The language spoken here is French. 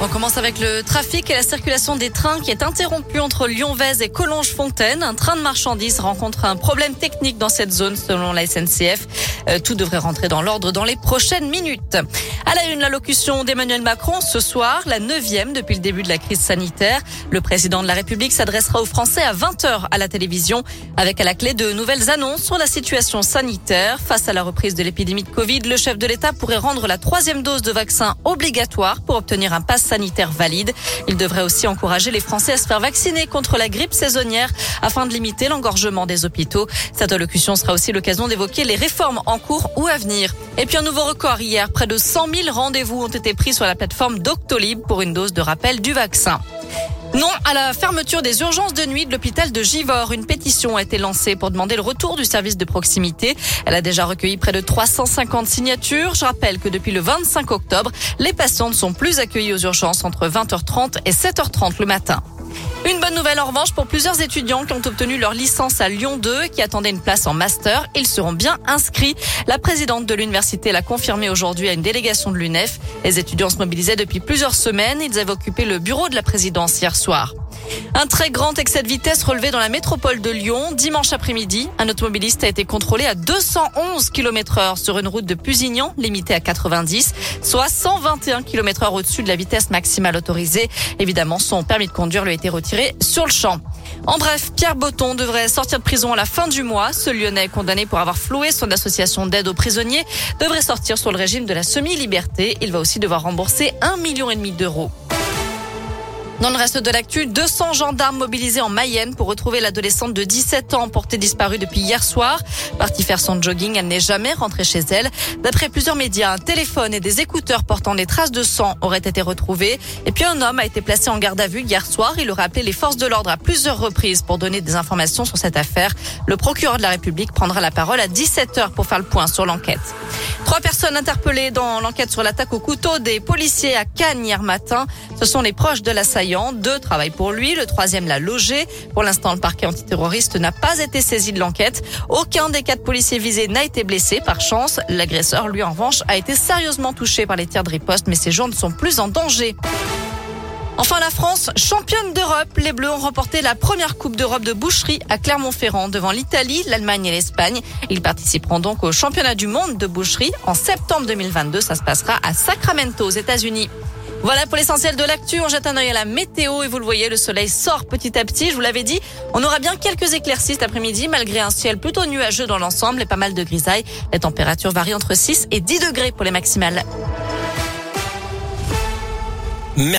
On commence avec le trafic et la circulation des trains qui est interrompue entre Lyon-Vèze et Collonges-Fontaine. Un train de marchandises rencontre un problème technique dans cette zone selon la SNCF. Euh, tout devrait rentrer dans l'ordre dans les prochaines minutes. À la une, l'allocution d'Emmanuel Macron ce soir, la neuvième depuis le début de la crise sanitaire. Le président de la République s'adressera aux Français à 20h à la télévision avec à la clé de nouvelles annonces sur la situation sanitaire. Face à la reprise de l'épidémie de Covid, le chef de l'État pourrait rendre la troisième dose de vaccin obligatoire pour obtenir un pass sanitaire valide. Il devrait aussi encourager les Français à se faire vacciner contre la grippe saisonnière afin de limiter l'engorgement des hôpitaux. Cette allocution sera aussi l'occasion d'évoquer les réformes en cours ou à venir. Et puis un nouveau record hier, près de 100 000 rendez-vous ont été pris sur la plateforme Doctolib pour une dose de rappel du vaccin. Non à la fermeture des urgences de nuit de l'hôpital de Givor. Une pétition a été lancée pour demander le retour du service de proximité. Elle a déjà recueilli près de 350 signatures. Je rappelle que depuis le 25 octobre, les patients ne sont plus accueillis aux urgences entre 20h30 et 7h30 le matin. Une bonne nouvelle en revanche pour plusieurs étudiants qui ont obtenu leur licence à Lyon 2, qui attendaient une place en master. Ils seront bien inscrits. La présidente de l'université l'a confirmé aujourd'hui à une délégation de l'UNEF. Les étudiants se mobilisaient depuis plusieurs semaines. Ils avaient occupé le bureau de la présidence hier soir. Un très grand excès de vitesse relevé dans la métropole de Lyon. Dimanche après-midi, un automobiliste a été contrôlé à 211 km heure sur une route de Pusignan, limitée à 90, soit 121 km heure au-dessus de la vitesse maximale autorisée. Évidemment, son permis de conduire lui a été retiré sur le champ. En bref, Pierre Botton devrait sortir de prison à la fin du mois. Ce Lyonnais condamné pour avoir floué son association d'aide aux prisonniers devrait sortir sur le régime de la semi-liberté. Il va aussi devoir rembourser un million et demi d'euros. Dans le reste de l'actu, 200 gendarmes mobilisés en Mayenne pour retrouver l'adolescente de 17 ans portée disparue depuis hier soir. Partie faire son jogging, elle n'est jamais rentrée chez elle. D'après plusieurs médias, un téléphone et des écouteurs portant des traces de sang auraient été retrouvés. Et puis un homme a été placé en garde à vue hier soir. Il aurait appelé les forces de l'ordre à plusieurs reprises pour donner des informations sur cette affaire. Le procureur de la République prendra la parole à 17h pour faire le point sur l'enquête. Trois personnes interpellées dans l'enquête sur l'attaque au couteau des policiers à Cannes hier matin. Ce sont les proches de l'assaillant. Deux travaillent pour lui, le troisième l'a logé. Pour l'instant, le parquet antiterroriste n'a pas été saisi de l'enquête. Aucun des quatre policiers visés n'a été blessé. Par chance, l'agresseur, lui, en revanche, a été sérieusement touché par les tirs de riposte, mais ses jours ne sont plus en danger. Enfin, la France, championne d'Europe. Les Bleus ont remporté la première Coupe d'Europe de boucherie à Clermont-Ferrand devant l'Italie, l'Allemagne et l'Espagne. Ils participeront donc au championnat du monde de boucherie en septembre 2022. Ça se passera à Sacramento aux États-Unis. Voilà pour l'essentiel de l'actu. On jette un œil à la météo et vous le voyez, le soleil sort petit à petit. Je vous l'avais dit, on aura bien quelques éclaircies cet après-midi malgré un ciel plutôt nuageux dans l'ensemble et pas mal de grisailles. Les températures varient entre 6 et 10 degrés pour les maximales.